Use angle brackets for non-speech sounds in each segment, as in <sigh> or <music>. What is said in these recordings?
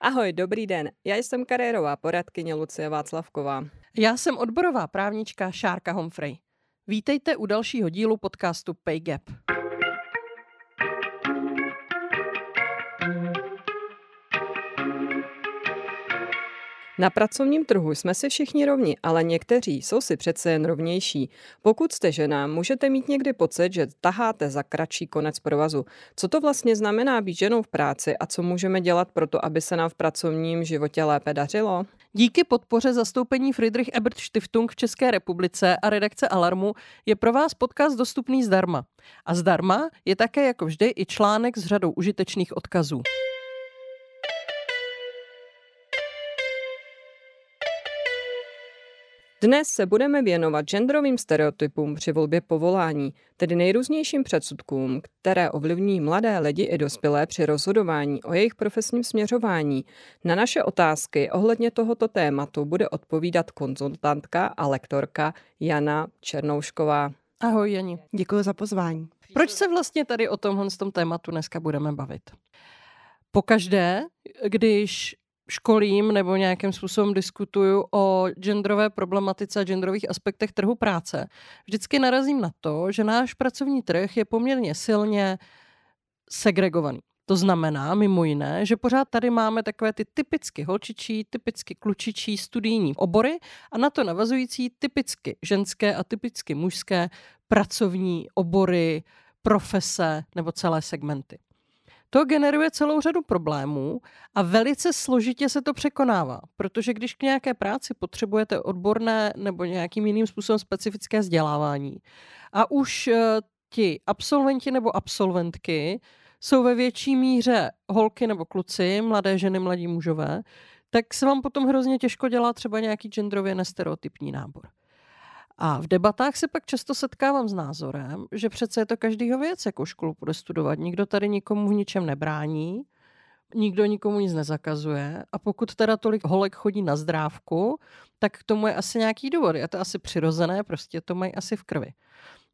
Ahoj, dobrý den. Já jsem kariérová poradkyně Lucie Václavková. Já jsem odborová právnička Šárka Humphrey. Vítejte u dalšího dílu podcastu Pay Na pracovním trhu jsme si všichni rovni, ale někteří jsou si přece jen rovnější. Pokud jste žena, můžete mít někdy pocit, že taháte za kratší konec provazu. Co to vlastně znamená být ženou v práci a co můžeme dělat pro to, aby se nám v pracovním životě lépe dařilo? Díky podpoře zastoupení Friedrich Ebert Stiftung v České republice a redakce Alarmu je pro vás podcast dostupný zdarma. A zdarma je také jako vždy i článek s řadou užitečných odkazů. Dnes se budeme věnovat genderovým stereotypům při volbě povolání, tedy nejrůznějším předsudkům, které ovlivní mladé lidi i dospělé při rozhodování o jejich profesním směřování. Na naše otázky ohledně tohoto tématu bude odpovídat konzultantka a lektorka Jana Černoušková. Ahoj Jani. Děkuji za pozvání. Proč se vlastně tady o tomhle tom tématu dneska budeme bavit? Pokaždé, když školím nebo nějakým způsobem diskutuju o genderové problematice a genderových aspektech trhu práce, vždycky narazím na to, že náš pracovní trh je poměrně silně segregovaný. To znamená mimo jiné, že pořád tady máme takové ty typicky holčičí, typicky klučičí studijní obory a na to navazující typicky ženské a typicky mužské pracovní obory, profese nebo celé segmenty. To generuje celou řadu problémů a velice složitě se to překonává, protože když k nějaké práci potřebujete odborné nebo nějakým jiným způsobem specifické vzdělávání a už eh, ti absolventi nebo absolventky jsou ve větší míře holky nebo kluci, mladé ženy, mladí mužové, tak se vám potom hrozně těžko dělá třeba nějaký genderově nestereotypní nábor. A v debatách se pak často setkávám s názorem, že přece je to každýho věc, jakou školu bude studovat. Nikdo tady nikomu v ničem nebrání, nikdo nikomu nic nezakazuje a pokud teda tolik holek chodí na zdrávku, tak k tomu je asi nějaký důvod. Je to asi přirozené, prostě to mají asi v krvi.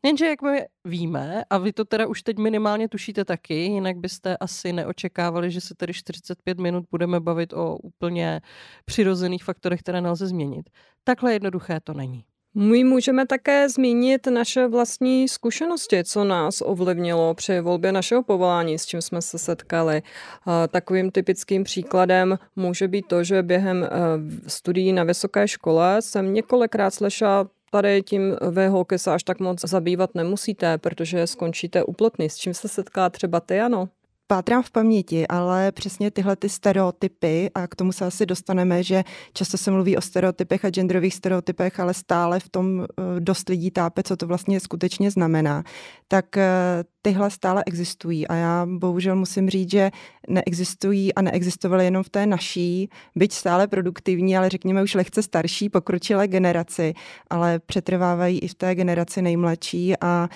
Jenže jak my víme, a vy to teda už teď minimálně tušíte taky, jinak byste asi neočekávali, že se tedy 45 minut budeme bavit o úplně přirozených faktorech, které nelze změnit. Takhle jednoduché to není. My můžeme také zmínit naše vlastní zkušenosti, co nás ovlivnilo při volbě našeho povolání, s čím jsme se setkali. Takovým typickým příkladem může být to, že během eh, studií na vysoké škole jsem několikrát slyšela tady tím vy holky se až tak moc zabývat nemusíte, protože skončíte uplotný. S čím se setká třeba ty, ano? Pátrám v paměti, ale přesně tyhle ty stereotypy, a k tomu se asi dostaneme, že často se mluví o stereotypech a genderových stereotypech, ale stále v tom eh, dost lidí tápe, co to vlastně skutečně znamená, tak eh, tyhle stále existují a já bohužel musím říct, že neexistují a neexistovaly jenom v té naší, byť stále produktivní, ale řekněme už lehce starší, pokročilé generaci, ale přetrvávají i v té generaci nejmladší a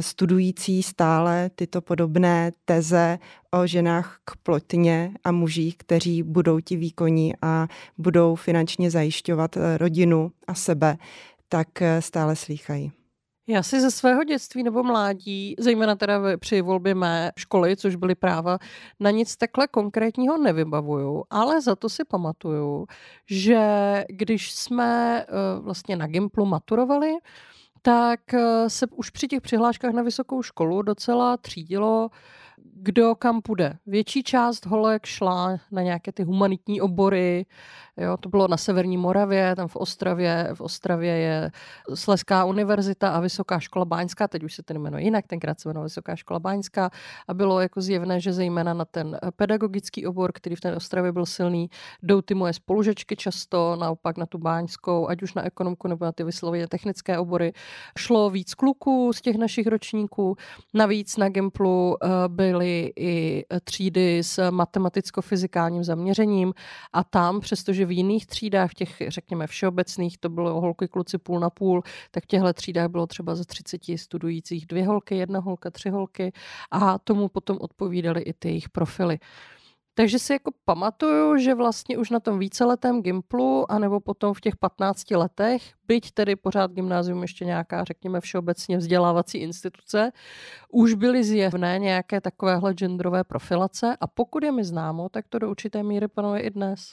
studující stále tyto podobné teze o ženách k plotně a mužích, kteří budou ti výkonní a budou finančně zajišťovat eh, rodinu a sebe, tak eh, stále slýchají. Já si ze svého dětství nebo mládí, zejména teda při volbě mé školy, což byly práva, na nic takhle konkrétního nevybavuju, ale za to si pamatuju, že když jsme eh, vlastně na Gimplu maturovali, tak se už při těch přihláškách na vysokou školu docela třídilo kdo kam půjde. Větší část holek šla na nějaké ty humanitní obory, jo, to bylo na Severní Moravě, tam v Ostravě, v Ostravě je Sleská univerzita a Vysoká škola Báňská, teď už se to jmenuje jinak, tenkrát se jmenovala Vysoká škola Báňská a bylo jako zjevné, že zejména na ten pedagogický obor, který v té Ostravě byl silný, jdou ty moje spolužečky často, naopak na tu Báňskou, ať už na ekonomku nebo na ty vysloveně technické obory. Šlo víc kluků z těch našich ročníků, navíc na Gimplu uh, byly i třídy s matematicko-fyzikálním zaměřením a tam, přestože v jiných třídách, v těch, řekněme, všeobecných, to bylo holky, kluci půl na půl, tak v těchto třídách bylo třeba ze 30 studujících dvě holky, jedna holka, tři holky a tomu potom odpovídaly i ty jejich profily. Takže si jako pamatuju, že vlastně už na tom víceletém Gimplu, anebo potom v těch 15 letech, byť tedy pořád gymnázium ještě nějaká, řekněme, všeobecně vzdělávací instituce, už byly zjevné nějaké takovéhle genderové profilace a pokud je mi známo, tak to do určité míry panuje i dnes.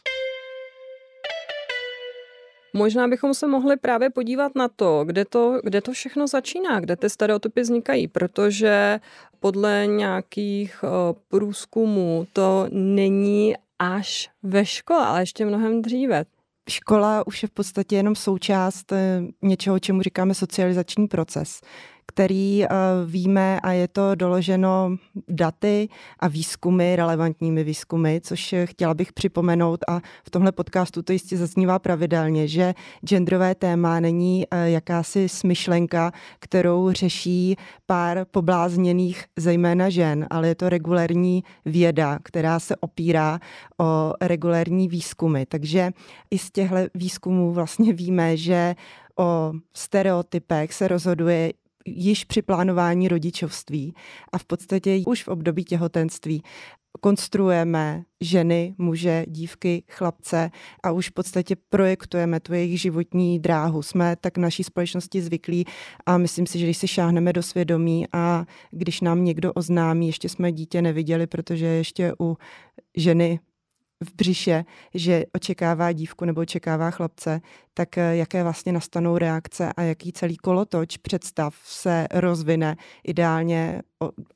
Možná bychom se mohli právě podívat na to, kde to, kde to všechno začíná, kde ty stereotypy vznikají, protože podle nějakých eh, průzkumů to není až ve škole, ale ještě mnohem dříve. Škola už je v podstatě jenom součást eh, něčeho, čemu říkáme socializační proces který eh, víme a je to doloženo daty a výzkumy, relevantními výzkumy, což chtěla bych připomenout a v tomhle podcastu to jistě zaznívá pravidelně, že genderové téma není eh, jakási smyšlenka, kterou řeší pár poblázněných zejména žen, ale je to regulérní věda, která se opírá o regulérní výzkumy. Takže i z těchto výzkumů vlastně víme, že o stereotypech se rozhoduje již při plánování rodičovství a v podstatě už v období těhotenství konstruujeme ženy, muže, dívky, chlapce a už v podstatě projektujeme tu jejich životní dráhu. Jsme tak naší společnosti zvyklí a myslím si, že když si šáhneme do svědomí a když nám někdo oznámí, ještě jsme dítě neviděli, protože ještě u ženy v břiše, že očekává dívku nebo očekává chlapce, tak eh, jaké vlastně nastanou reakce a jaký celý kolotoč představ se rozvine ideálně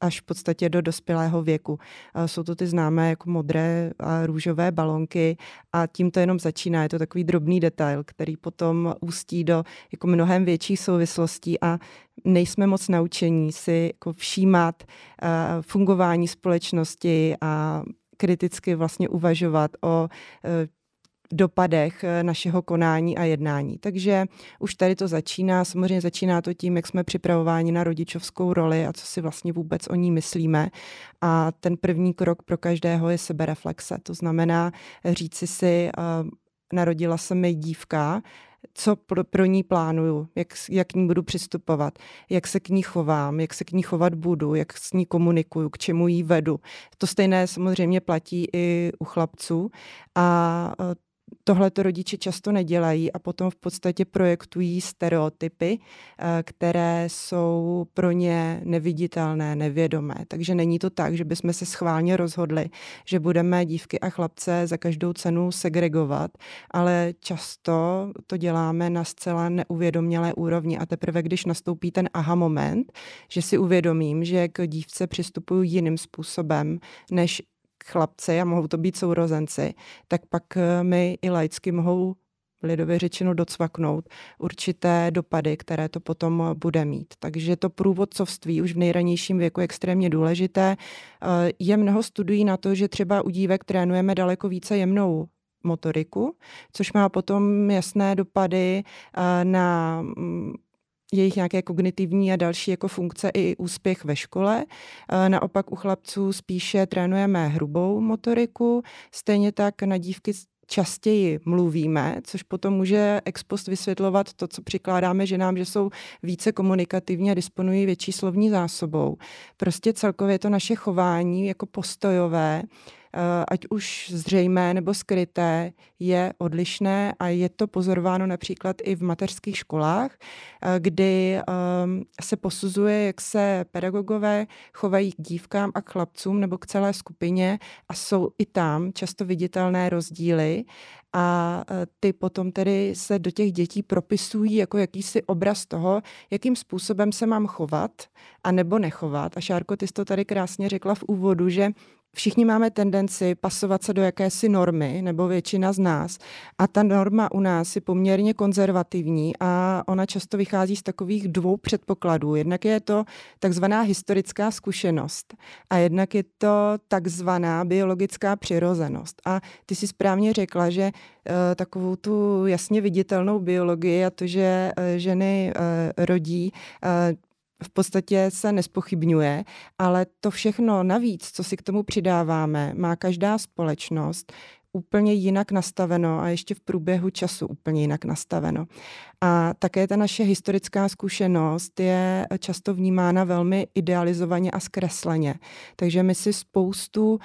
až v podstatě do dospělého věku. Jsou to ty známé jako modré a růžové balonky a tím to jenom začíná. Je to takový drobný detail, který potom ústí do jako mnohem větších souvislostí a nejsme moc naučení si jako všímat uh, fungování společnosti a kriticky vlastně uvažovat o e, dopadech e, našeho konání a jednání. Takže už tady to začíná. Samozřejmě začíná to tím, jak jsme připravováni na rodičovskou roli a co si vlastně vůbec o ní myslíme. A ten první krok pro každého je sebereflexe. To znamená říci si, e, narodila se mi dívka, co pro, pro ní plánuju, jak, jak k ní budu přistupovat, jak se k ní chovám, jak se k ní chovat budu, jak s ní komunikuju, k čemu jí vedu. To stejné samozřejmě platí i u chlapců a Tohle to rodiče často nedělají a potom v podstatě projektují stereotypy, eh, které jsou pro ně neviditelné, nevědomé. Takže není to tak, že bychom se schválně rozhodli, že budeme dívky a chlapce za každou cenu segregovat, ale často to děláme na zcela neuvědomělé úrovni a teprve, když nastoupí ten aha moment, že si uvědomím, že k dívce přistupuju jiným způsobem, než chlapci a mohou to být sourozenci, tak pak eh, mi i laicky mohou lidově řečeno docvaknout určité dopady, které to potom bude mít. Takže to průvodcovství už v nejranějším věku je extrémně důležité. Eh, je mnoho studií na to, že třeba u dívek trénujeme daleko více jemnou motoriku, což má potom jasné dopady eh, na mm, jejich nějaké kognitivní a další jako funkce i úspěch ve škole. E, naopak u chlapců spíše trénujeme hrubou motoriku, stejně tak na dívky častěji mluvíme, což potom může ex post vysvětlovat to, co přikládáme ženám, že jsou více komunikativní a disponují větší slovní zásobou. Prostě celkově to naše chování jako postojové Eh, ať už zřejmé nebo skryté, je odlišné a je to pozorováno například i v mateřských školách, eh, kdy ehm, se posuzuje, jak se pedagogové chovají k dívkám a k chlapcům nebo k celé skupině a jsou i tam často viditelné rozdíly a eh, ty potom tedy se do těch dětí propisují jako jakýsi obraz toho, jakým způsobem se mám chovat a nebo nechovat. A Šárko, ty jsi to tady krásně řekla v úvodu, že všichni máme tendenci pasovat se do jakési normy, nebo většina z nás. A ta norma u nás je poměrně konzervativní a ona často vychází z takových dvou předpokladů. Jednak je to takzvaná historická zkušenost a jednak je to takzvaná biologická přirozenost. A ty si správně řekla, že uh, takovou tu jasně viditelnou biologii a to, že uh, ženy uh, rodí, v podstatě se nespochybňuje, ale to všechno navíc, co si k tomu přidáváme, má každá společnost úplně jinak nastaveno a ještě v průběhu času úplně jinak nastaveno. A také ta naše historická zkušenost je často vnímána velmi idealizovaně a zkresleně. Takže my si spoustu uh,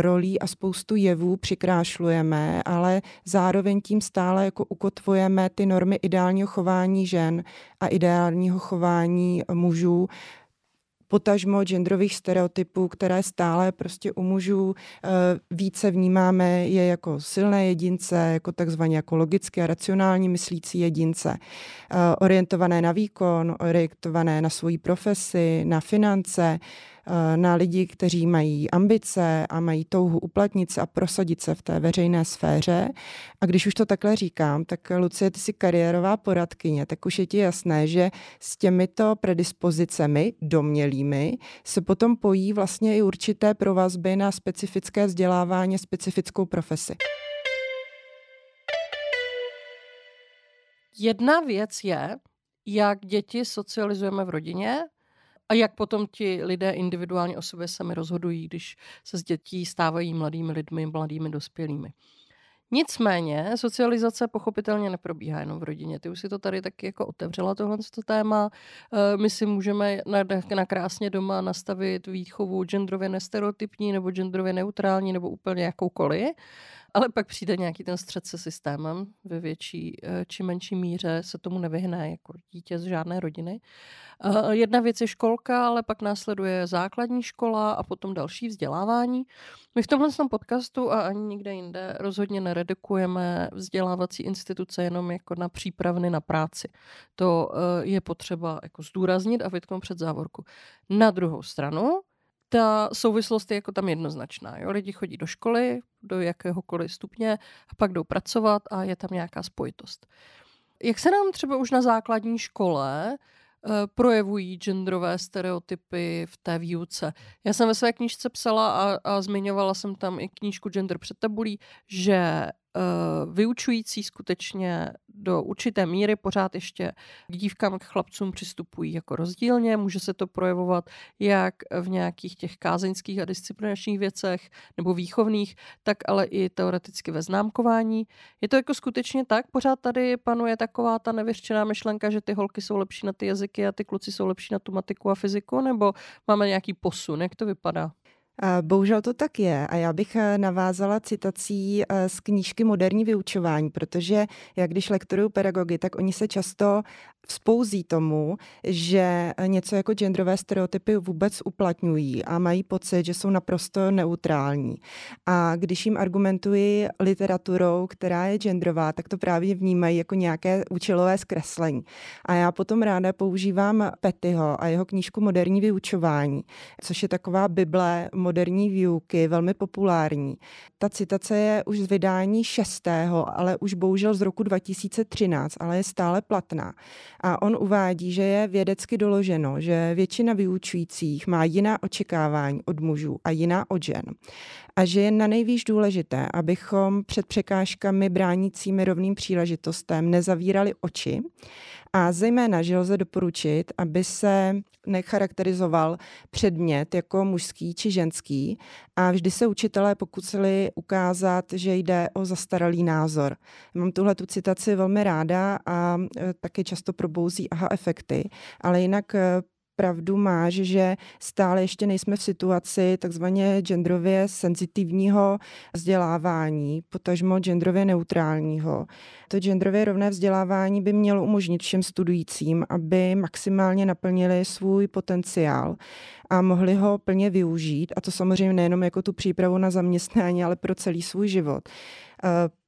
rolí a spoustu jevů přikrášlujeme, ale zároveň tím stále jako ukotvujeme ty normy ideálního chování žen a ideálního chování mužů potažmo genderových stereotypů, které stále prostě u mužů eh, více vnímáme je jako silné jedince, jako takzvaně jako logicky a racionální myslící jedince, eh, orientované na výkon, orientované na svoji profesi, na finance, na lidi, kteří mají ambice a mají touhu uplatnit se a prosadit se v té veřejné sféře. A když už to takhle říkám, tak Lucie, ty jsi kariérová poradkyně, tak už je ti jasné, že s těmito predispozicemi domělými se potom pojí vlastně i určité provazby na specifické vzdělávání, specifickou profesi. Jedna věc je, jak děti socializujeme v rodině, a jak potom ti lidé individuálně o sobě sami rozhodují, když se z dětí stávají mladými lidmi, mladými dospělými. Nicméně socializace pochopitelně neprobíhá jenom v rodině. Ty už si to tady taky jako otevřela tohle téma. Eh, my si můžeme na, krásně doma nastavit výchovu genderově nestereotypní nebo genderově neutrální nebo úplně jakoukoliv. Ale pak přijde nějaký ten střed se systémem ve větší eh, či menší míře, se tomu nevyhne jako dítě z žádné rodiny. Eh, jedna věc je školka, ale pak následuje základní škola a potom další vzdělávání. My v tomhle tom podcastu a ani nikde jinde rozhodně neredukujeme vzdělávací instituce jenom jako na přípravny na práci. To eh, je potřeba jako zdůraznit a vytknout před závorku. Na druhou stranu, ta souvislost je jako tam jednoznačná. Jo? Lidi chodí do školy, do jakéhokoliv stupně a pak jdou pracovat a je tam nějaká spojitost. Jak se nám třeba už na základní škole uh, projevují genderové stereotypy v té výuce? Já jsem ve své knížce psala a, a zmiňovala jsem tam i knížku Gender před tabulí, že vyučující skutečně do určité míry pořád ještě k dívkám k chlapcům přistupují jako rozdílně. Může se to projevovat jak v nějakých těch kázeňských a disciplinačních věcech nebo výchovných, tak ale i teoreticky ve známkování. Je to jako skutečně tak? Pořád tady panuje taková ta nevyřčená myšlenka, že ty holky jsou lepší na ty jazyky a ty kluci jsou lepší na tu matiku a fyziku, nebo máme nějaký posun? Jak to vypadá? Bohužel to tak je a já bych eh, navázala citací eh, z knížky Moderní vyučování, protože jak když lektoruju pedagogy, tak oni se často vzpouzí tomu, že něco jako genderové stereotypy vůbec uplatňují a mají pocit, že jsou naprosto neutrální. A když jim argumentuji literaturou, která je genderová, tak to právě vnímají jako nějaké účelové zkreslení. A já potom ráda používám Petyho a jeho knížku Moderní vyučování, což je taková bible moderní výuky, velmi populární. Ta citace je už z vydání šestého, ale už bohužel z roku 2013, ale je stále platná. A on uvádí, že je vědecky doloženo, že většina vyučujících má jiná očekávání od mužů a jiná od žen. A že je na nejvýš důležité, abychom před překážkami bránícími rovným příležitostem nezavírali oči a zejména, že lze doporučit, aby se necharakterizoval předmět jako mužský či ženský a vždy se učitelé pokusili ukázat, že jde o zastaralý názor. Mám tuhle tu citaci velmi ráda a e, taky často probouzí aha efekty, ale jinak e, pravdu máš, že stále ještě nejsme v situaci takzvaně genderově senzitivního vzdělávání, potažmo genderově neutrálního. To genderově rovné vzdělávání by mělo umožnit všem studujícím, aby maximálně naplnili svůj potenciál a mohli ho plně využít. A to samozřejmě nejenom jako tu přípravu na zaměstnání, ale pro celý svůj život.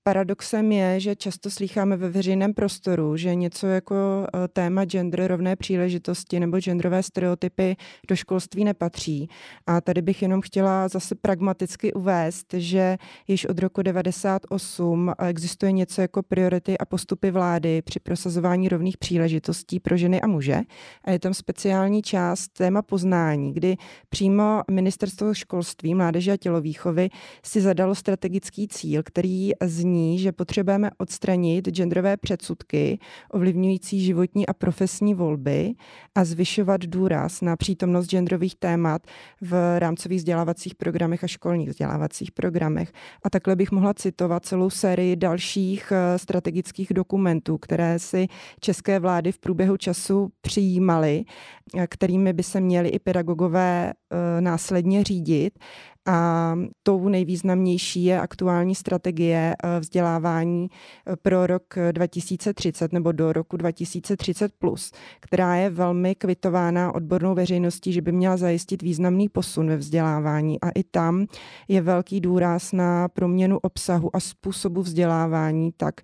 Paradoxem je, že často slýcháme ve veřejném prostoru, že něco jako e, téma gender, rovné příležitosti nebo genderové stereotypy do školství nepatří. A tady bych jenom chtěla zase pragmaticky uvést, že již od roku 98 existuje něco jako priority a postupy vlády při prosazování rovných příležitostí pro ženy a muže. A je tam speciální část téma poznání, kdy přímo Ministerstvo školství, mládeže a tělovýchovy si zadalo strategický cíl, který zní zní, že potřebujeme odstranit genderové předsudky ovlivňující životní a profesní volby a zvyšovat důraz na přítomnost genderových témat v rámcových vzdělávacích programech a školních vzdělávacích programech. A takhle bych mohla citovat celou sérii dalších eh, strategických dokumentů, které si české vlády v průběhu času přijímaly, eh, kterými by se měly i pedagogové eh, následně řídit. A tou nejvýznamnější je aktuální strategie eh, vzdělávání eh, pro rok 2030 nebo do roku 2030, plus, která je velmi kvitována odbornou veřejností, že by měla zajistit významný posun ve vzdělávání. A i tam je velký důraz na proměnu obsahu a způsobu vzdělávání tak,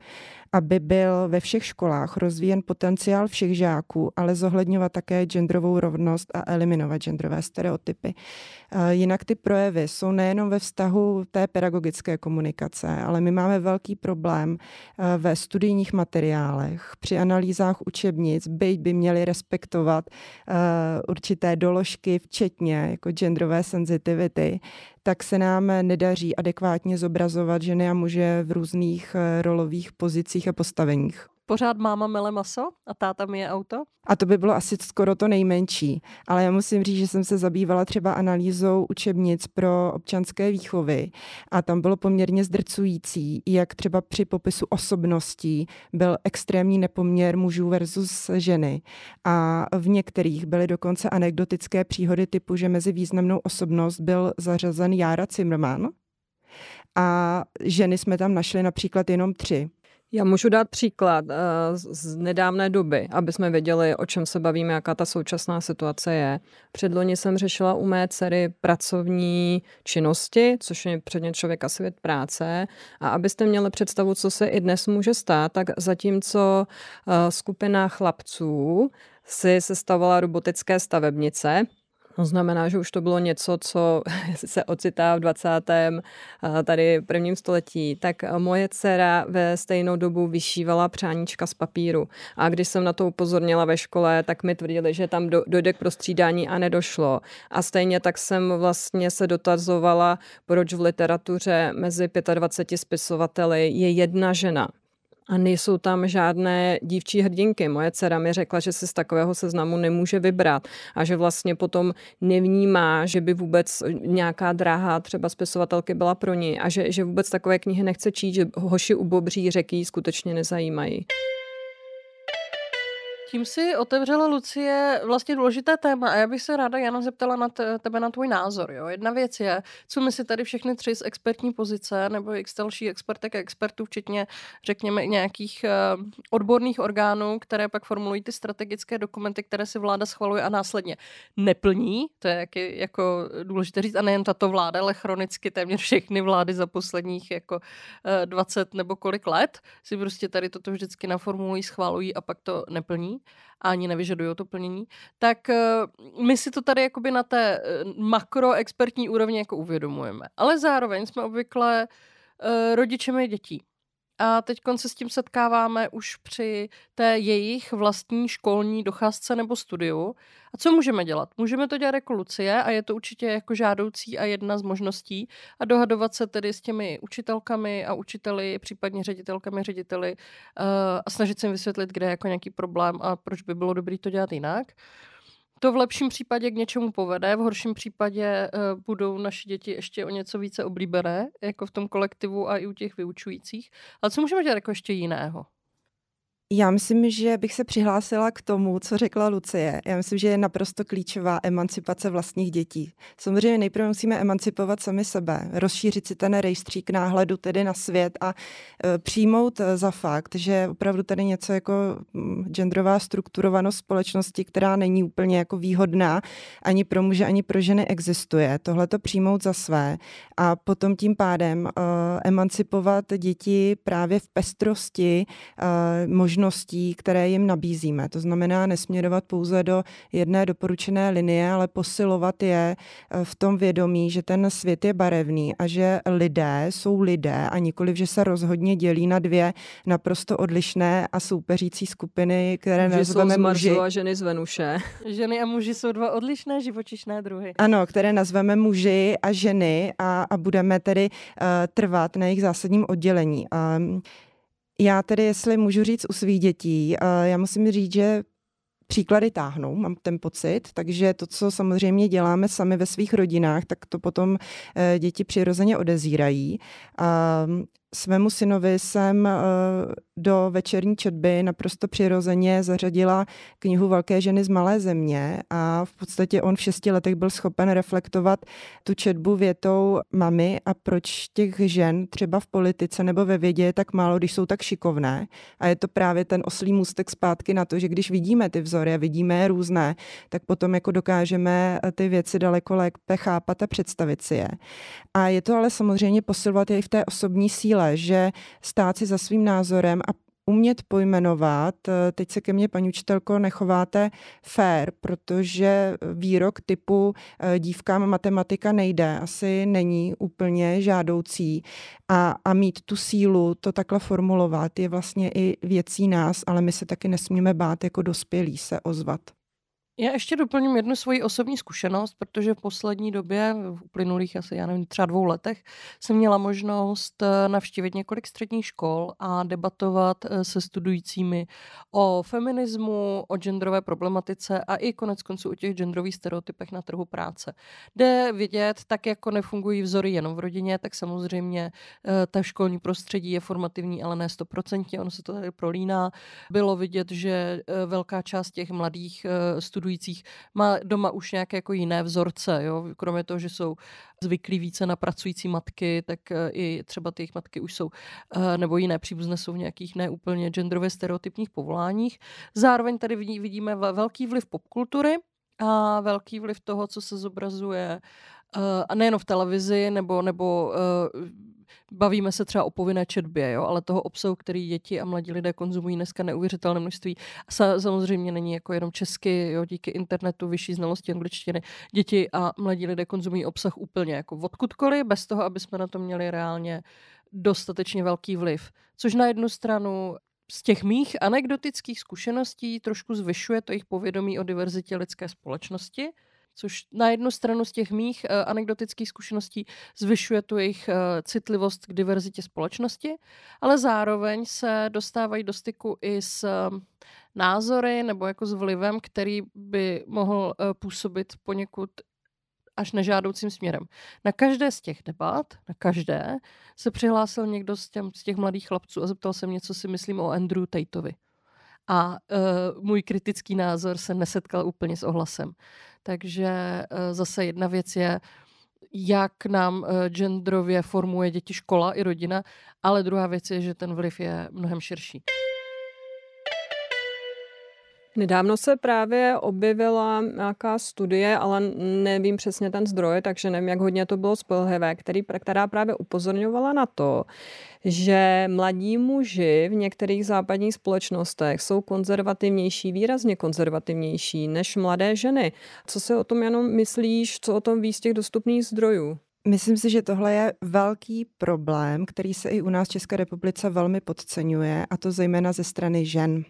aby byl ve všech školách rozvíjen potenciál všech žáků, ale zohledňovat také genderovou rovnost a eliminovat genderové stereotypy. Eh, jinak ty projevy jsou nejenom ve vztahu té pedagogické komunikace, ale my máme velký problém eh, ve studijních materiálech, při analýzách učebnic, byť by měli respektovat eh, určité doložky, včetně jako genderové sensitivity, tak se nám nedaří adekvátně zobrazovat ženy a muže v různých eh, rolových pozicích a postaveních. Pořád máma mele maso a táta mi je auto? A to by bylo asi skoro to nejmenší. Ale já musím říct, že jsem se zabývala třeba analýzou učebnic pro občanské výchovy a tam bylo poměrně zdrcující, jak třeba při popisu osobností byl extrémní nepoměr mužů versus ženy. A v některých byly dokonce anekdotické příhody typu, že mezi významnou osobnost byl zařazen Jára Zimmerman, a ženy jsme tam našli například jenom tři. Já můžu dát příklad uh, z nedávné doby, aby jsme věděli, o čem se bavíme, jaká ta současná situace je. Předloni jsem řešila u mé dcery pracovní činnosti, což je předně člověka svět práce. A abyste měli představu, co se i dnes může stát, tak zatímco uh, skupina chlapců si sestavovala robotické stavebnice, to znamená, že už to bylo něco, co <laughs> se ocitá v 20. Eh, tady prvním století. Tak moje dcera ve stejnou dobu vyšívala přáníčka z papíru. A když jsem na to upozornila ve škole, tak mi tvrdili, že tam dojde k prostřídání a nedošlo. A stejně tak jsem vlastně se dotazovala, proč v literatuře mezi 25 spisovateli je jedna žena. A nejsou tam žádné dívčí hrdinky. Moje dcera mi řekla, že se z takového seznamu nemůže vybrat a že vlastně potom nevnímá, že by vůbec nějaká dráha třeba spisovatelky byla pro ní a že, že vůbec takové knihy nechce číst, že hoši u bobří řeky skutečně nezajímají. Tím si otevřela, Lucie, vlastně důležité téma a já bych se ráda Jana zeptala na tebe na tvůj názor. Jo? Jedna věc je, co my si tady všechny tři z expertní pozice nebo x další expertek a expertů, včetně řekněme nějakých uh, odborných orgánů, které pak formulují ty strategické dokumenty, které si vláda schvaluje a následně neplní. To je jaký, jako důležité říct. A nejen tato vláda, ale chronicky téměř všechny vlády za posledních jako uh, eh, 20 nebo kolik let si prostě tady toto vždycky naformulují, schvalují a pak to neplní a ani nevyžadují to plnění, tak eh, my si to tady jakoby na té eh, makroexpertní úrovni jako uvědomujeme. Ale zároveň jsme obvykle eh, rodičemi dětí. A teď se s tím setkáváme už při té jejich vlastní školní docházce nebo studiu. A co můžeme dělat? Můžeme to dělat jako Lucie a je to určitě jako žádoucí a jedna z možností a dohadovat se tedy s těmi učitelkami a učiteli, případně ředitelkami, řediteli uh, a snažit se jim vysvětlit, kde je jako nějaký problém a proč by bylo dobré to dělat jinak. To v lepším případě k něčemu povede, v horším případě uh, budou naši děti ještě o něco více oblíbené, jako v tom kolektivu a i u těch vyučujících. Ale co můžeme dělat jako ještě jiného? Já myslím, že bych se přihlásila k tomu, co řekla Lucie. Já myslím, že je naprosto klíčová emancipace vlastních dětí. Samozřejmě nejprve musíme emancipovat sami sebe, rozšířit si ten rejstřík náhledu tedy na svět a e, přijmout e, za fakt, že opravdu tady něco jako mm, genderová strukturovanost společnosti, která není úplně jako výhodná ani pro muže, ani pro ženy existuje. Tohle to přijmout za své a potom tím pádem e, emancipovat děti právě v pestrosti možná možností, které jim nabízíme. To znamená nesměrovat pouze do jedné doporučené linie, ale posilovat je eh, v tom vědomí, že ten svět je barevný a že lidé jsou lidé a nikoliv, že se rozhodně dělí na dvě naprosto odlišné a soupeřící skupiny, které muži nazveme jsou z muži. a ženy z Venuše. <laughs> Ženy a muži jsou dva odlišné živočišné druhy. Ano, které nazveme muži a ženy a, a budeme tedy uh, trvat na jejich zásadním oddělení. Um, já tedy, jestli můžu říct u svých dětí, uh, já musím říct, že příklady táhnou, mám ten pocit, takže to, co samozřejmě děláme sami ve svých rodinách, tak to potom uh, děti přirozeně odezírají. Svému synovi jsem uh, do večerní četby naprosto přirozeně zařadila knihu Velké ženy z malé země a v podstatě on v šesti letech byl schopen reflektovat tu četbu větou mami a proč těch žen třeba v politice nebo ve vědě je tak málo, když jsou tak šikovné. A je to právě ten oslý můstek zpátky na to, že když vidíme ty vzory a vidíme je různé, tak potom jako dokážeme ty věci daleko lépe chápat a představit si je. A je to ale samozřejmě posilovat i v té osobní síle, že stát si za svým názorem a umět pojmenovat, eh, teď se ke mně, paní učitelko, nechováte fair, protože výrok typu eh, dívkám matematika nejde, asi není úplně žádoucí a, a mít tu sílu to takhle formulovat je vlastně i věcí nás, ale my se taky nesmíme bát jako dospělí se ozvat. Já ještě doplním jednu svoji osobní zkušenost, protože v poslední době, v uplynulých asi, já nevím, třeba dvou letech, jsem měla možnost eh, navštívit několik středních škol a debatovat eh, se studujícími o feminismu, o genderové problematice a i konec konců o těch genderových stereotypech na trhu práce. Jde vidět, tak jako nefungují vzory jenom v rodině, tak samozřejmě eh, ta školní prostředí je formativní, ale ne stoprocentně, ono se to tady prolíná. Bylo vidět, že velká část těch mladých studujících studujících má doma už nějaké jako jiné vzorce, jo? kromě toho, že jsou zvyklí více na pracující matky, tak eh, i třeba ty jejich matky už jsou, eh, nebo jiné příbuzné jsou v nějakých neúplně genderově stereotypních povoláních. Zároveň tady vidíme velký vliv popkultury a velký vliv toho, co se zobrazuje eh, a nejen v televizi, nebo, nebo bavíme se třeba o povinné četbě, jo, ale toho obsahu, který děti a mladí lidé konzumují dneska neuvěřitelné množství. A samozřejmě není jako jenom česky, jo, díky internetu, vyšší znalosti angličtiny. Děti a mladí lidé konzumují obsah úplně jako odkudkoliv, bez toho, aby jsme na to měli reálně dostatečně velký vliv. Což na jednu stranu z těch mých anekdotických zkušeností trošku zvyšuje to jejich povědomí o diverzitě lidské společnosti, což na jednu stranu z těch mých uh, anekdotických zkušeností zvyšuje tu jejich uh, citlivost k diverzitě společnosti, ale zároveň se dostávají do styku i s uh, názory nebo jako s vlivem, který by mohl působit poněkud až nežádoucím směrem. Na každé z těch debat, na každé, se přihlásil někdo z, těm, z těch mladých chlapců a zeptal se mě, co si myslím o Andrew Tateovi. A uh, můj kritický názor se nesetkal úplně s ohlasem. Takže uh, zase jedna věc je, jak nám uh, genderově formuje děti škola i rodina, ale druhá věc je, že ten vliv je mnohem širší. Nedávno se právě objevila nějaká studie, ale nevím přesně ten zdroj, takže nevím, jak hodně to bylo spolehlivé, který, která právě upozorňovala na to, že mladí muži v některých západních společnostech jsou konzervativnější, výrazně konzervativnější než mladé ženy. Co se o tom jenom myslíš, co o tom ví z těch dostupných zdrojů? Myslím si, že tohle je velký problém, který se i u nás v České republice velmi podceňuje, a to zejména ze strany žen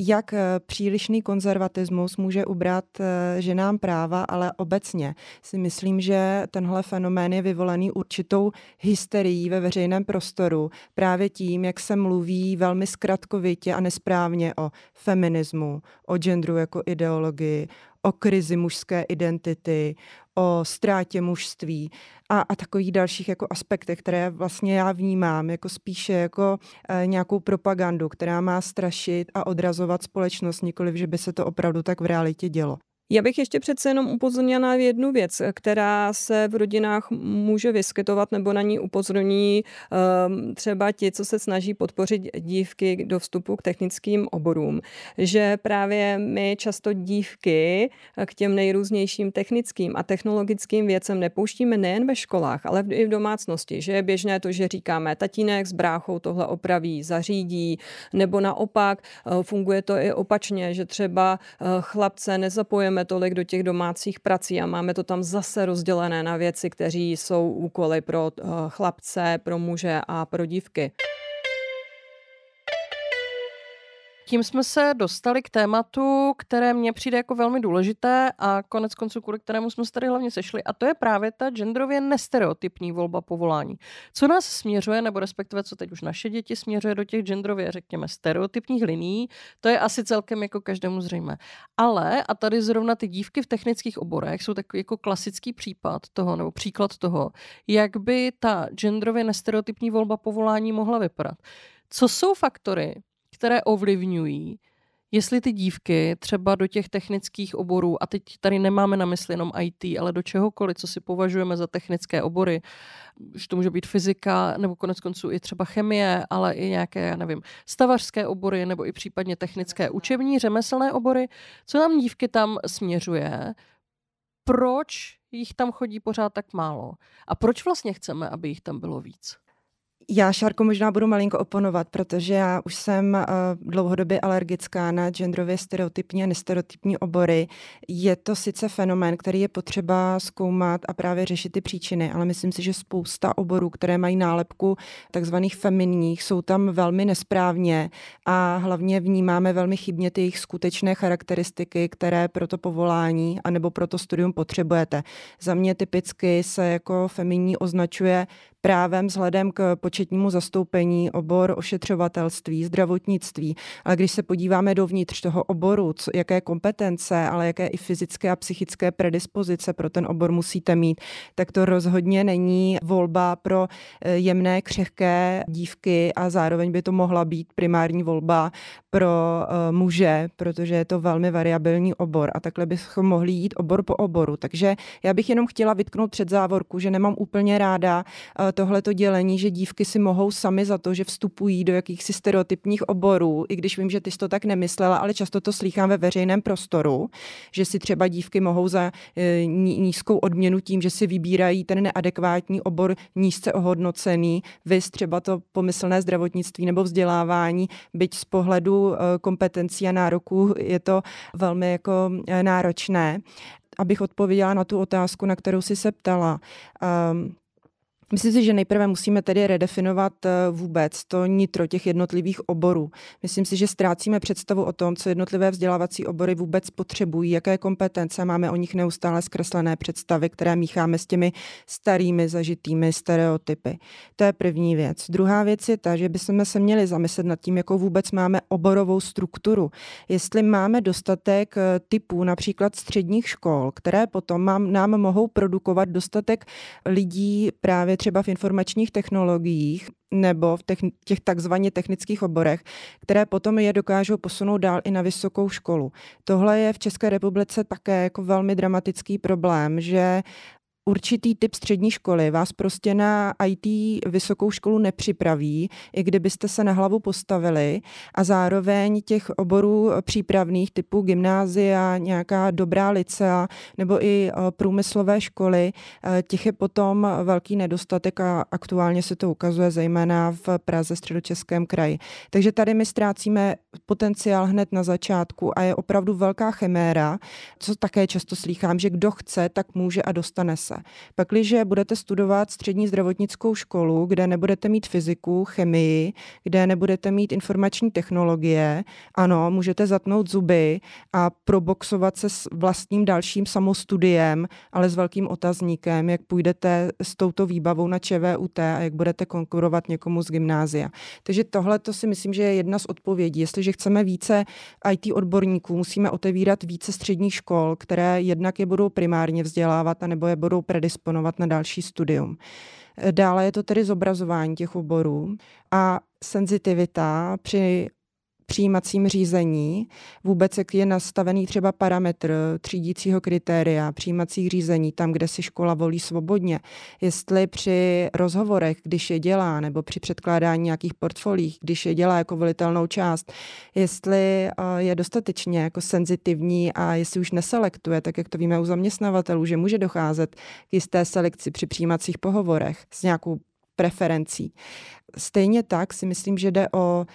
jak eh, přílišný konzervatismus může ubrat eh, ženám práva, ale obecně si myslím, že tenhle fenomén je vyvolený určitou hysterií ve veřejném prostoru právě tím, jak se mluví velmi zkratkovitě a nesprávně o feminismu, o genderu jako ideologii, o krizi mužské identity, o ztrátě mužství a, a takových dalších jako aspektech, které vlastně já vnímám jako spíše jako e, nějakou propagandu, která má strašit a odrazovat společnost, nikoliv, že by se to opravdu tak v realitě dělo. Já bych ještě přece jenom upozornila na jednu věc, která se v rodinách může vyskytovat nebo na ní upozorní um, třeba ti, co se snaží podpořit dívky do vstupu k technickým oborům. Že právě my často dívky k těm nejrůznějším technickým a technologickým věcem nepouštíme nejen ve školách, ale i v domácnosti. Že je běžné to, že říkáme, tatínek s bráchou tohle opraví, zařídí, nebo naopak uh, funguje to i opačně, že třeba uh, chlapce nezapojeme nejdeme tolik do těch domácích prací a máme to tam zase rozdělené na věci, kteří jsou úkoly pro eh, chlapce, pro muže a pro dívky. Tím jsme se dostali k tématu, které mně přijde jako velmi důležité a konec konců, kvůli kterému jsme se tady hlavně sešli, a to je právě ta genderově nestereotypní volba povolání. Co nás směřuje, nebo respektive co teď už naše děti směřuje do těch genderově, řekněme, stereotypních liní, to je asi celkem jako každému zřejmé. Ale, a tady zrovna ty dívky v technických oborech jsou takový jako klasický případ toho, nebo příklad toho, jak by ta genderově nestereotypní volba povolání mohla vypadat. Co jsou faktory, které ovlivňují, jestli ty dívky třeba do těch technických oborů, a teď tady nemáme na mysli jenom IT, ale do čehokoliv, co si považujeme za technické obory, že to může být fyzika, nebo konec konců i třeba chemie, ale i nějaké, já nevím, stavařské obory, nebo i případně technické učební, řemeslné obory, co nám dívky tam směřuje, proč jich tam chodí pořád tak málo a proč vlastně chceme, aby jich tam bylo víc? Já, Šárko, možná budu malinko oponovat, protože já už jsem uh, dlouhodobě alergická na genderově stereotypní a nestereotypní obory. Je to sice fenomén, který je potřeba zkoumat a právě řešit ty příčiny, ale myslím si, že spousta oborů, které mají nálepku takzvaných feminních, jsou tam velmi nesprávně a hlavně vnímáme velmi chybně ty jejich skutečné charakteristiky, které pro to povolání anebo pro to studium potřebujete. Za mě typicky se jako feminní označuje právem vzhledem k početnímu zastoupení obor ošetřovatelství, zdravotnictví. Ale když se podíváme dovnitř toho oboru, co, jaké kompetence, ale jaké i fyzické a psychické predispozice pro ten obor musíte mít, tak to rozhodně není volba pro eh, jemné, křehké dívky a zároveň by to mohla být primární volba pro uh, muže, protože je to velmi variabilní obor a takhle bychom mohli jít obor po oboru. Takže já bych jenom chtěla vytknout před závorku, že nemám úplně ráda uh, tohleto dělení, že dívky si mohou sami za to, že vstupují do jakýchsi stereotypních oborů, i když vím, že ty jsi to tak nemyslela, ale často to slýchám ve veřejném prostoru, že si třeba dívky mohou za e, nízkou odměnu tím, že si vybírají ten neadekvátní obor nízce ohodnocený, vys třeba to pomyslné zdravotnictví nebo vzdělávání, byť z pohledu e, kompetencí a nároků je to velmi jako e, náročné abych odpověděla na tu otázku, na kterou si se ptala. Um, Myslím si, že nejprve musíme tedy redefinovat eh, vůbec to nitro těch jednotlivých oborů. Myslím si, že ztrácíme představu o tom, co jednotlivé vzdělávací obory vůbec potřebují, jaké kompetence máme o nich neustále zkreslené představy, které mícháme s těmi starými zažitými stereotypy. To je první věc. Druhá věc je ta, že bychom se měli zamyslet nad tím, jakou vůbec máme oborovou strukturu. Jestli máme dostatek eh, typů například středních škol, které potom nám mohou produkovat dostatek lidí právě třeba v informačních technologiích nebo v těch takzvaně technických oborech, které potom je dokážou posunout dál i na vysokou školu. Tohle je v České republice také jako velmi dramatický problém, že určitý typ střední školy vás prostě na IT vysokou školu nepřipraví, i kdybyste se na hlavu postavili a zároveň těch oborů přípravných typu gymnázia, nějaká dobrá licea nebo i e, průmyslové školy, e, těch je potom velký nedostatek a aktuálně se to ukazuje zejména v Praze, středočeském kraji. Takže tady my ztrácíme potenciál hned na začátku a je opravdu velká chiméra, co také často slýchám, že kdo chce, tak může a dostane se. Pakliže budete studovat střední zdravotnickou školu, kde nebudete mít fyziku, chemii, kde nebudete mít informační technologie, ano, můžete zatnout zuby a proboxovat se s vlastním dalším samostudiem, ale s velkým otazníkem, jak půjdete s touto výbavou na ČVUT a jak budete konkurovat někomu z gymnázia. Takže tohle to si myslím, že je jedna z odpovědí. Jestliže chceme více IT odborníků, musíme otevírat více středních škol, které jednak je budou primárně vzdělávat, anebo je budou predisponovat na další studium. Dále je to tedy zobrazování těch oborů a senzitivita při přijímacím řízení, vůbec jak je nastavený třeba parametr třídícího kritéria, přijímacích řízení, tam, kde si škola volí svobodně, jestli při rozhovorech, když je dělá, nebo při předkládání nějakých portfolích, když je dělá jako volitelnou část, jestli eh, je dostatečně jako senzitivní a jestli už neselektuje, tak jak to víme u zaměstnavatelů, že může docházet k jisté selekci při přijímacích pohovorech s nějakou preferencí. Stejně tak si myslím, že jde o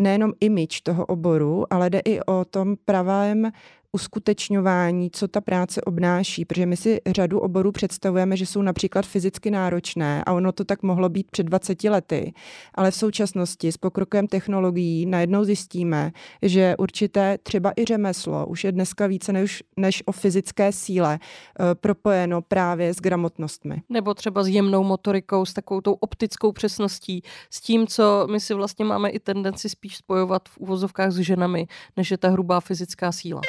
nejenom image toho oboru, ale jde i o tom pravém uskutečňování, co ta práce obnáší, protože my si řadu oborů představujeme, že jsou například fyzicky náročné a ono to tak mohlo být před 20 lety, ale v současnosti s pokrokem technologií najednou zjistíme, že určité třeba i řemeslo už je dneska více než, než o fyzické síle uh, propojeno právě s gramotnostmi. Nebo třeba s jemnou motorikou, s takovou tou optickou přesností, s tím, co my si vlastně máme i tendenci spíš spojovat v uvozovkách s ženami, než je ta hrubá fyzická síla.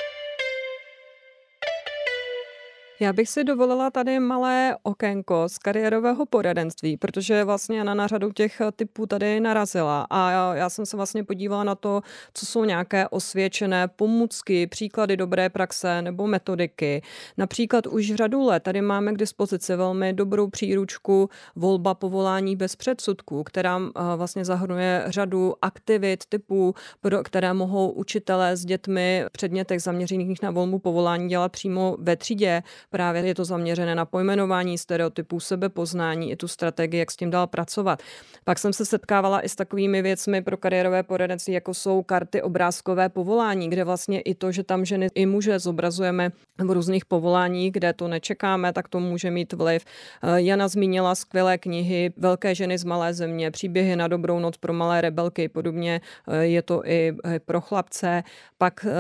Já bych si dovolila tady malé okénko z kariérového poradenství, protože vlastně na řadu těch typů tady narazila a já jsem se vlastně podívala na to, co jsou nějaké osvědčené pomůcky, příklady dobré praxe nebo metodiky. Například už řadu let tady máme k dispozici velmi dobrou příručku Volba povolání bez předsudků, která vlastně zahrnuje řadu aktivit typů, které mohou učitelé s dětmi předmětech zaměřených na volbu povolání dělat přímo ve třídě Právě je to zaměřené na pojmenování stereotypů, sebepoznání i tu strategii, jak s tím dál pracovat. Pak jsem se setkávala i s takovými věcmi pro kariérové poradenství, jako jsou karty obrázkové povolání, kde vlastně i to, že tam ženy i muže zobrazujeme v různých povoláních, kde to nečekáme, tak to může mít vliv. Eh, Jana zmínila skvělé knihy Velké ženy z malé země, příběhy na dobrou noc pro malé rebelky, podobně eh, je to i pro chlapce. Pak eh,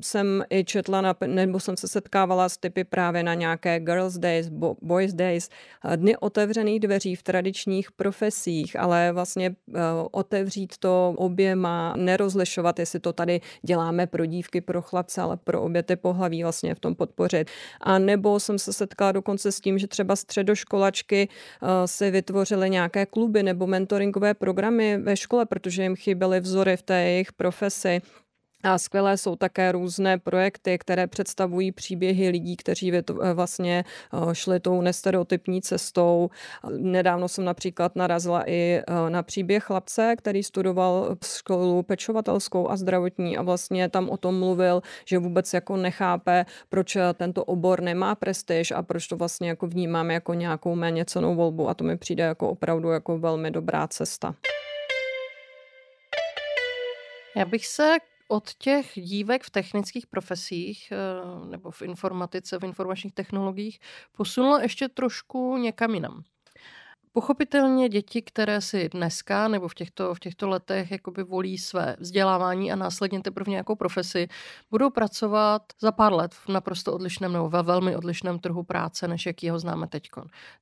jsem i četla, nebo jsem se setkávala s typy právě na nějaké Girls Days, Boys Days, eh, dny otevřených dveří v tradičních profesích, ale vlastně eh, otevřít to oběma, nerozlišovat, jestli to tady děláme pro dívky, pro chlapce, ale pro obě ty pohlaví vlastně v tom podpořit. A nebo jsem se setkala dokonce s tím, že třeba středoškolačky eh, si vytvořily nějaké kluby nebo mentoringové programy ve škole, protože jim chyběly vzory v té jejich profesi a skvělé jsou také různé projekty, které představují příběhy lidí, kteří eh, vlastně eh, šli tou nestereotypní cestou. Nedávno jsem například narazila i eh, na příběh chlapce, který studoval školu pečovatelskou a zdravotní a vlastně tam o tom mluvil, že vůbec jako nechápe, proč tento obor nemá prestiž a proč to vlastně jako vnímáme jako nějakou méně cenou volbu a to mi přijde jako opravdu jako velmi dobrá cesta. Já bych se od těch dívek v technických profesích eh, nebo v informatice, v informačních technologiích posunulo ještě trošku někam jinam. Pochopitelně děti, které si dneska nebo v těchto, v těchto letech jakoby volí své vzdělávání a následně teprve nějakou profesi, budou pracovat za pár let v naprosto odlišném nebo ve velmi odlišném trhu práce, než jaký ho známe teď.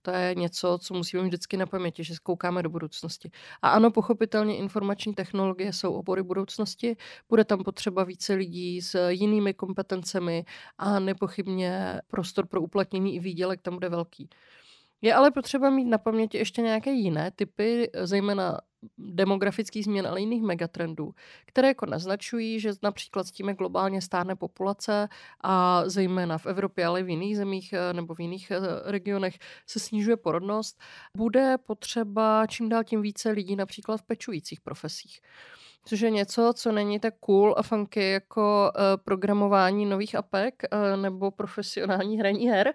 To je něco, co musíme vždycky na paměti, že zkoukáme do budoucnosti. A ano, pochopitelně informační technologie jsou obory budoucnosti, bude tam potřeba více lidí s jinými kompetencemi a nepochybně prostor pro uplatnění i výdělek tam bude velký. Je ale potřeba mít na paměti ještě nějaké jiné typy, zejména demografických změn, ale jiných megatrendů, které jako naznačují, že například s tím, globálně stárne populace a zejména v Evropě, ale v jiných zemích eh, nebo v jiných eh, regionech se snižuje porodnost, bude potřeba čím dál tím více lidí například v pečujících profesích. Což je něco, co není tak cool a funky jako uh, programování nových apek nebo profesionální hraní her,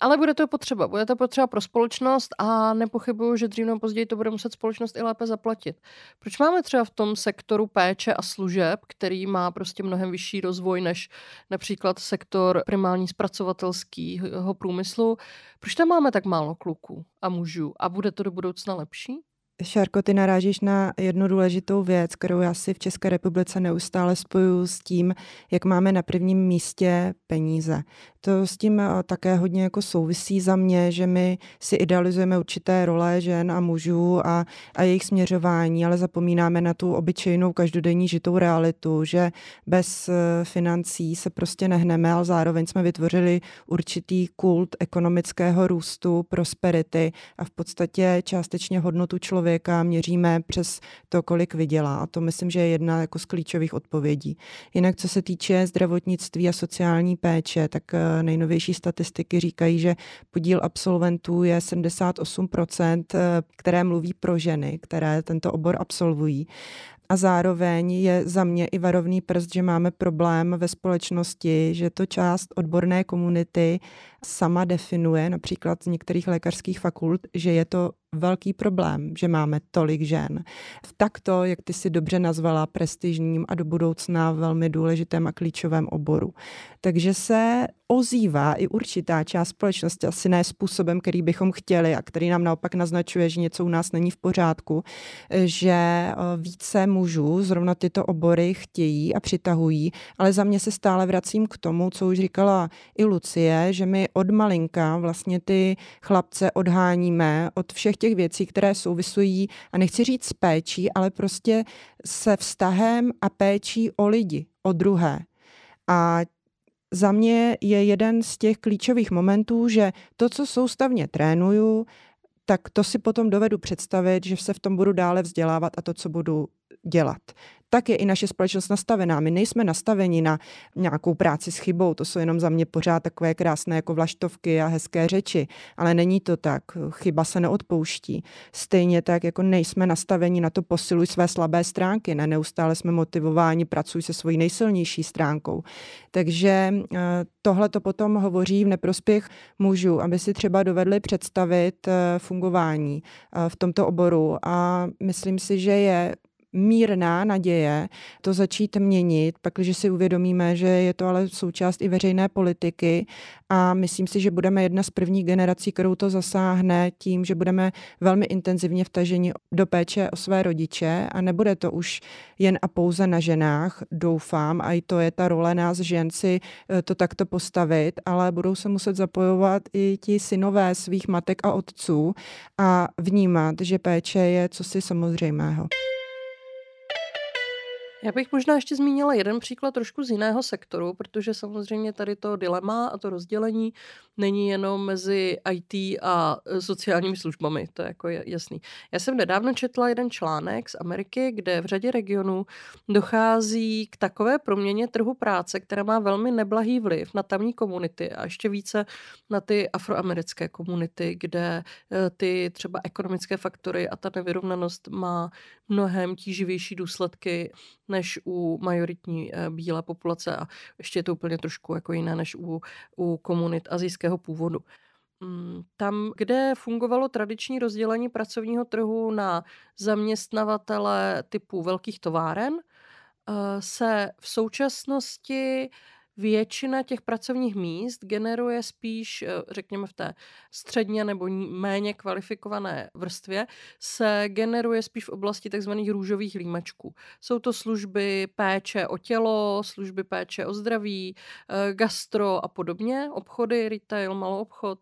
ale bude to potřeba. Bude to potřeba pro společnost a nepochybuju, že dřív nebo později to bude muset společnost i lépe zaplatit. Proč máme třeba v tom sektoru péče a služeb, který má prostě mnohem vyšší rozvoj než například sektor primální zpracovatelského průmyslu, proč tam máme tak málo kluků a mužů a bude to do budoucna lepší? Šárko, ty narážíš na jednu důležitou věc, kterou já si v České republice neustále spoju s tím, jak máme na prvním místě peníze. To s tím eh, také hodně jako souvisí za mě, že my si idealizujeme určité role žen a mužů a, a jejich směřování, ale zapomínáme na tu obyčejnou každodenní žitou realitu, že bez eh, financí se prostě nehneme, ale zároveň jsme vytvořili určitý kult ekonomického růstu, prosperity a v podstatě částečně hodnotu člověka člověka měříme přes to, kolik vydělá. A to myslím, že je jedna jako z klíčových odpovědí. Jinak, co se týče zdravotnictví a sociální péče, tak eh, nejnovější statistiky říkají, že podíl absolventů je 78%, eh, které mluví pro ženy, které tento obor absolvují a zároveň je za mě i varovný prst, že máme problém ve společnosti, že to část odborné komunity sama definuje, například z některých lékařských fakult, že je to velký problém, že máme tolik žen. V takto, jak ty si dobře nazvala, prestižním a do budoucna velmi důležitém a klíčovém oboru. Takže se ozývá i určitá část společnosti, asi ne způsobem, který bychom chtěli a který nám naopak naznačuje, že něco u nás není v pořádku, že eh, více mužů zrovna tyto obory chtějí a přitahují, ale za mě se stále vracím k tomu, co už říkala i Lucie, že my od malinka vlastně ty chlapce odháníme od všech těch věcí, které souvisují, a nechci říct s péčí, ale prostě se vztahem a péčí o lidi, o druhé. A za mě je jeden z těch klíčových momentů, že to, co soustavně trénuju, tak to si potom dovedu představit, že se v tom budu dále vzdělávat a to, co budu dělat tak je i naše společnost nastavená. My nejsme nastaveni na nějakou práci s chybou, to jsou jenom za mě pořád takové krásné jako vlaštovky a hezké řeči, ale není to tak. Chyba se neodpouští. Stejně tak, jako nejsme nastaveni na to posiluj své slabé stránky, ne neustále jsme motivováni, pracuj se svojí nejsilnější stránkou. Takže eh, tohle to potom hovoří v neprospěch mužů, aby si třeba dovedli představit eh, fungování eh, v tomto oboru a myslím si, že je mírná naděje to začít měnit, pak, když si uvědomíme, že je to ale součást i veřejné politiky a myslím si, že budeme jedna z prvních generací, kterou to zasáhne tím, že budeme velmi intenzivně vtaženi do péče o své rodiče a nebude to už jen a pouze na ženách, doufám, a i to je ta role nás žen si eh, to takto postavit, ale budou se muset zapojovat i ti synové svých matek a otců a vnímat, že péče je cosi samozřejmého. Já bych možná ještě zmínila jeden příklad trošku z jiného sektoru, protože samozřejmě tady to dilema a to rozdělení není jenom mezi IT a e, sociálními službami, to je jako jasný. Já jsem nedávno četla jeden článek z Ameriky, kde v řadě regionů dochází k takové proměně trhu práce, která má velmi neblahý vliv na tamní komunity a ještě více na ty afroamerické komunity, kde e, ty třeba ekonomické faktory a ta nevyrovnanost má mnohem tíživější důsledky než u majoritní e, bílé populace a ještě je to úplně trošku jako jiné než u, u komunit azijské evropského původu. Mm, tam, kde fungovalo tradiční rozdělení pracovního trhu na zaměstnavatele typu velkých továren, eh, se v současnosti většina těch pracovních míst generuje spíš, eh, řekněme v té středně nebo méně kvalifikované vrstvě, se generuje spíš v oblasti tzv. růžových límečků. Jsou to služby péče o tělo, služby péče o zdraví, eh, gastro a podobně, obchody, retail, malou obchod.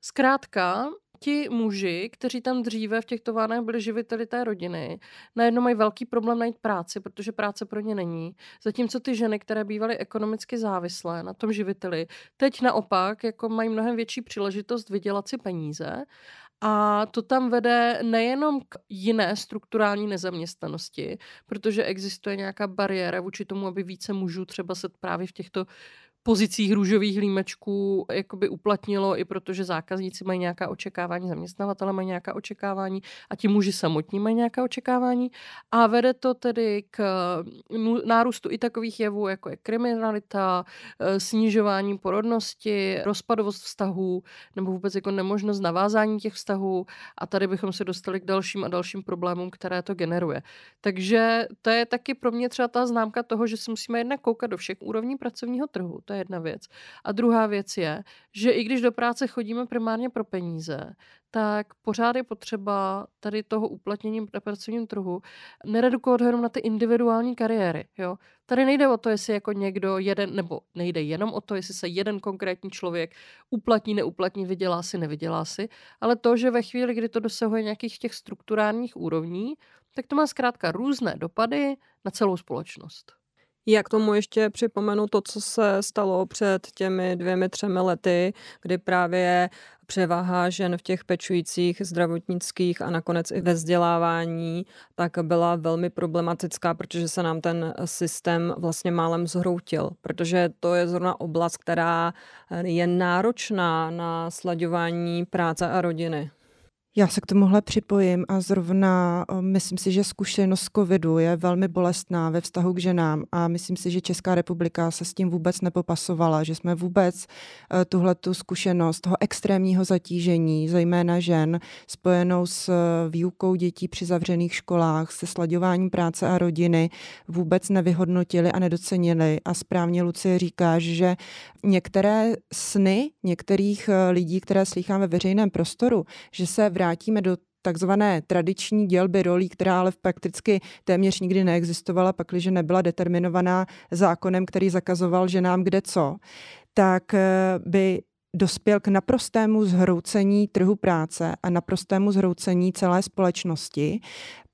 Zkrátka, ti muži, kteří tam dříve v těch továrnách byli živiteli té rodiny, najednou mají velký problém najít práci, protože práce pro ně není. Zatímco ty ženy, které bývaly ekonomicky závislé na tom živiteli, teď naopak jako mají mnohem větší příležitost vydělat si peníze a to tam vede nejenom k jiné strukturální nezaměstnanosti, protože existuje nějaká bariéra vůči tomu, aby více mužů třeba se právě v těchto pozicích růžových límečků jakoby uplatnilo i protože zákazníci mají nějaká očekávání, zaměstnavatele mají nějaká očekávání a ti muži samotní mají nějaká očekávání. A vede to tedy k nárůstu i takových jevů, jako je kriminalita, e, snižování porodnosti, rozpadovost vztahů nebo vůbec jako nemožnost navázání těch vztahů. A tady bychom se dostali k dalším a dalším problémům, které to generuje. Takže to je taky pro mě třeba ta známka toho, že si musíme jednak koukat do všech úrovní pracovního trhu to je jedna věc. A druhá věc je, že i když do práce chodíme primárně pro peníze, tak pořád je potřeba tady toho uplatnění na pracovním trhu neredukovat jenom na ty individuální kariéry. Jo? Tady nejde o to, jestli jako někdo jeden, nebo nejde jenom o to, jestli se jeden konkrétní člověk uplatní, neuplatní, vydělá si, nevydělá si, ale to, že ve chvíli, kdy to dosahuje nějakých těch strukturálních úrovní, tak to má zkrátka různé dopady na celou společnost. Já k tomu ještě připomenu to, co se stalo před těmi dvěmi, třemi lety, kdy právě převaha žen v těch pečujících zdravotnických a nakonec i ve vzdělávání, tak byla velmi problematická, protože se nám ten systém vlastně málem zhroutil, protože to je zrovna oblast, která je náročná na slaďování práce a rodiny. Já se k tomuhle připojím a zrovna myslím si, že zkušenost covidu je velmi bolestná ve vztahu k ženám a myslím si, že Česká republika se s tím vůbec nepopasovala, že jsme vůbec e, tuhle tu zkušenost toho extrémního zatížení, zejména žen, spojenou s e, výukou dětí při zavřených školách, se slaďováním práce a rodiny, vůbec nevyhodnotili a nedocenili. A správně Lucie říká, že některé sny některých lidí, které slýchám ve veřejném prostoru, že se v vrátíme do takzvané tradiční dělby rolí, která ale prakticky téměř nikdy neexistovala, pakliže nebyla determinovaná zákonem, který zakazoval ženám kde co, tak eh, by dospěl k naprostému zhroucení trhu práce a naprostému zhroucení celé společnosti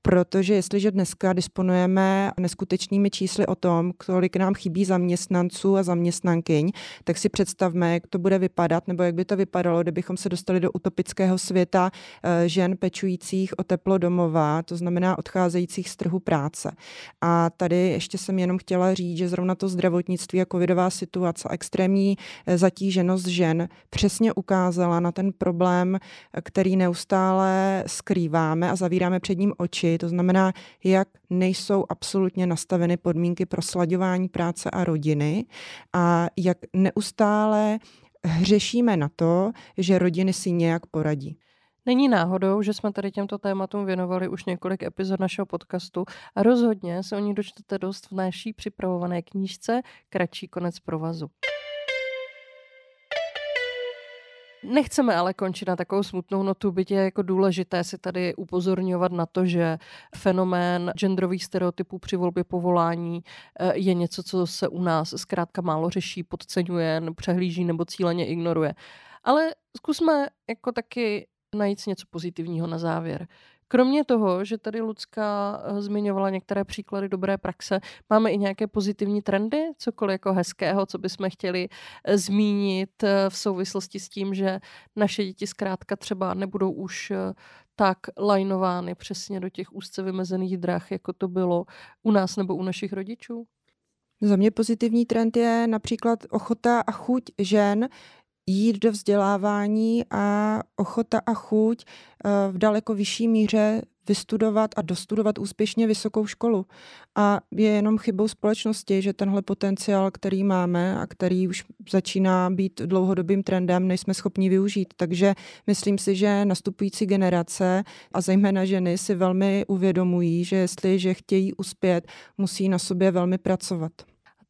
protože jestliže dneska disponujeme neskutečnými čísly o tom, kolik nám chybí zaměstnanců a zaměstnankyň, tak si představme, jak to bude vypadat, nebo jak by to vypadalo, kdybychom se dostali do utopického světa eh, žen pečujících o teplo domova, to znamená odcházejících z trhu práce. A tady ještě jsem jenom chtěla říct, že zrovna to zdravotnictví a covidová situace, extrémní eh, zatíženost žen přesně ukázala na ten problém, který neustále skrýváme a zavíráme před ním oči, děti, to znamená, jak nejsou absolutně nastaveny podmínky pro slaďování práce a rodiny a jak neustále hřešíme na to, že rodiny si nějak poradí. Není náhodou, že jsme tady těmto tématům věnovali už několik epizod našeho podcastu a rozhodně se o nich dočtete dost v naší připravované knížce Kratší konec provazu. Nechceme ale končit na takovou smutnou notu, byť je jako důležité si tady upozorňovat na to, že fenomén genderových stereotypů při volbě povolání eh, je něco, co se u nás zkrátka málo řeší, podceňuje, přehlíží nebo cíleně ignoruje. Ale zkusme jako taky najít něco pozitivního na závěr. Kromě toho, že tady Lucka eh, zmiňovala některé příklady dobré praxe, máme i nějaké pozitivní trendy, cokoliv jako hezkého, co bychom chtěli eh, zmínit eh, v souvislosti s tím, že naše děti zkrátka třeba nebudou už tak lajnovány přesně do těch úzce vymezených drah, jako to bylo u nás nebo u našich rodičů? Za mě pozitivní trend je například ochota a chuť žen jít do vzdělávání a ochota a chuť eh, v daleko vyšší míře vystudovat a dostudovat úspěšně vysokou školu. A je jenom chybou společnosti, že tenhle potenciál, který máme a který už začíná být dlouhodobým trendem, nejsme schopni využít. Takže myslím si, že nastupující generace a zejména ženy si velmi uvědomují, že jestliže chtějí uspět, musí na sobě velmi pracovat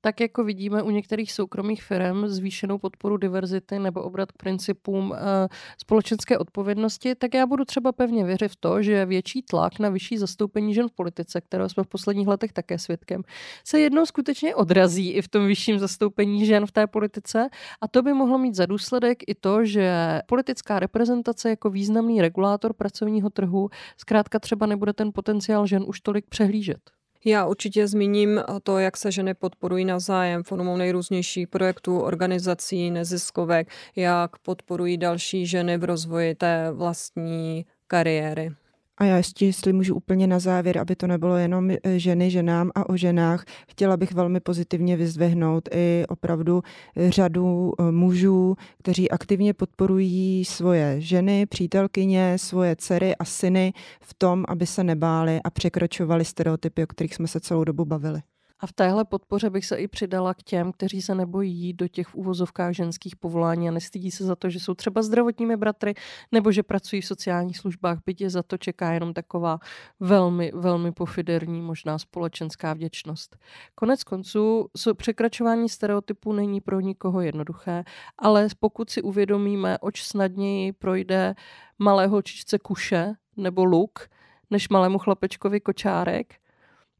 tak jako vidíme u některých soukromých firm zvýšenou podporu diverzity nebo obrat k principům eh, společenské odpovědnosti, tak já budu třeba pevně věřit v to, že větší tlak na vyšší zastoupení žen v politice, kterého jsme v posledních letech také svědkem, se jednou skutečně odrazí i v tom vyšším zastoupení žen v té politice a to by mohlo mít za důsledek i to, že politická reprezentace jako významný regulátor pracovního trhu zkrátka třeba nebude ten potenciál žen už tolik přehlížet. Já určitě zmíním to, jak se ženy podporují navzájem formou nejrůznějších projektů, organizací, neziskovek, jak podporují další ženy v rozvoji té vlastní kariéry. A já ještě, jestli můžu úplně na závěr, aby to nebylo jenom e, ženy ženám a o ženách, chtěla bych velmi pozitivně vyzdvihnout i opravdu e, řadu e, mužů, kteří aktivně podporují svoje ženy, přítelkyně, svoje dcery a syny v tom, aby se nebáli a překračovali stereotypy, o kterých jsme se celou dobu bavili. A v téhle podpoře bych se i přidala k těm, kteří se nebojí jít do těch v úvozovkách ženských povolání a nestydí se za to, že jsou třeba zdravotními bratry nebo že pracují v sociálních službách, byť je za to čeká jenom taková velmi, velmi pofiderní možná společenská vděčnost. Konec konců překračování stereotypů není pro nikoho jednoduché, ale pokud si uvědomíme, oč snadněji projde malé holčičce kuše nebo luk, než malému chlapečkovi kočárek,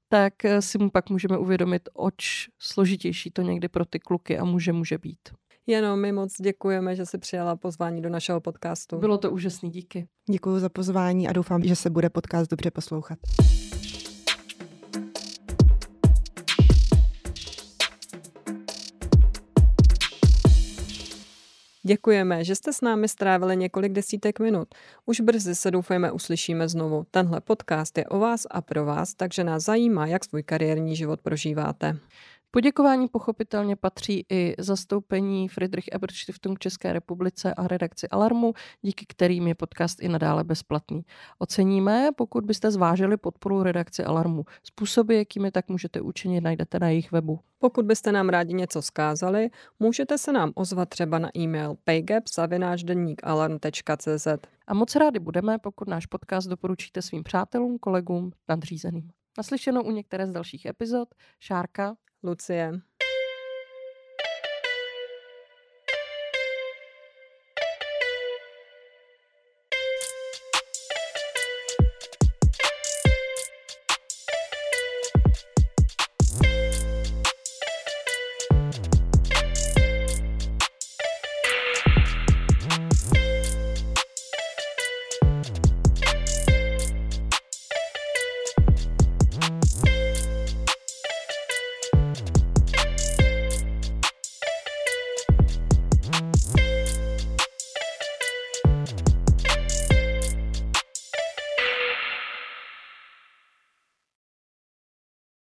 tak eh, si mu pak můžeme uvědomit, oč složitější to někdy pro ty kluky a muže může být. Jenom my moc děkujeme, že jsi přijala pozvání do našeho podcastu. Bylo to úžasný, díky. Děkuji za pozvání a doufám, že se bude podcast dobře poslouchat. Děkujeme, že jste s námi strávili několik desítek minut. Už brzy se doufejme uslyšíme znovu. Tenhle podcast je o vás a pro vás, takže nás zajímá, jak svůj kariérní život prožíváte. Poděkování pochopitelně patří i zastoupení Friedrich Ebert Stiftung České republice a redakci Alarmu, díky kterým je podcast i nadále bezplatný. Oceníme, pokud byste zvážili podporu redakci Alarmu. Způsoby, jakými tak můžete učinit, najdete na jejich webu. Pokud byste nám rádi něco zkázali, můžete se nám ozvat třeba na e-mail paygap.alarm.cz A moc rádi budeme, pokud náš podcast doporučíte svým přátelům, kolegům, nadřízeným. Naslyšenou u některé z dalších epizod. Šárka Lucie.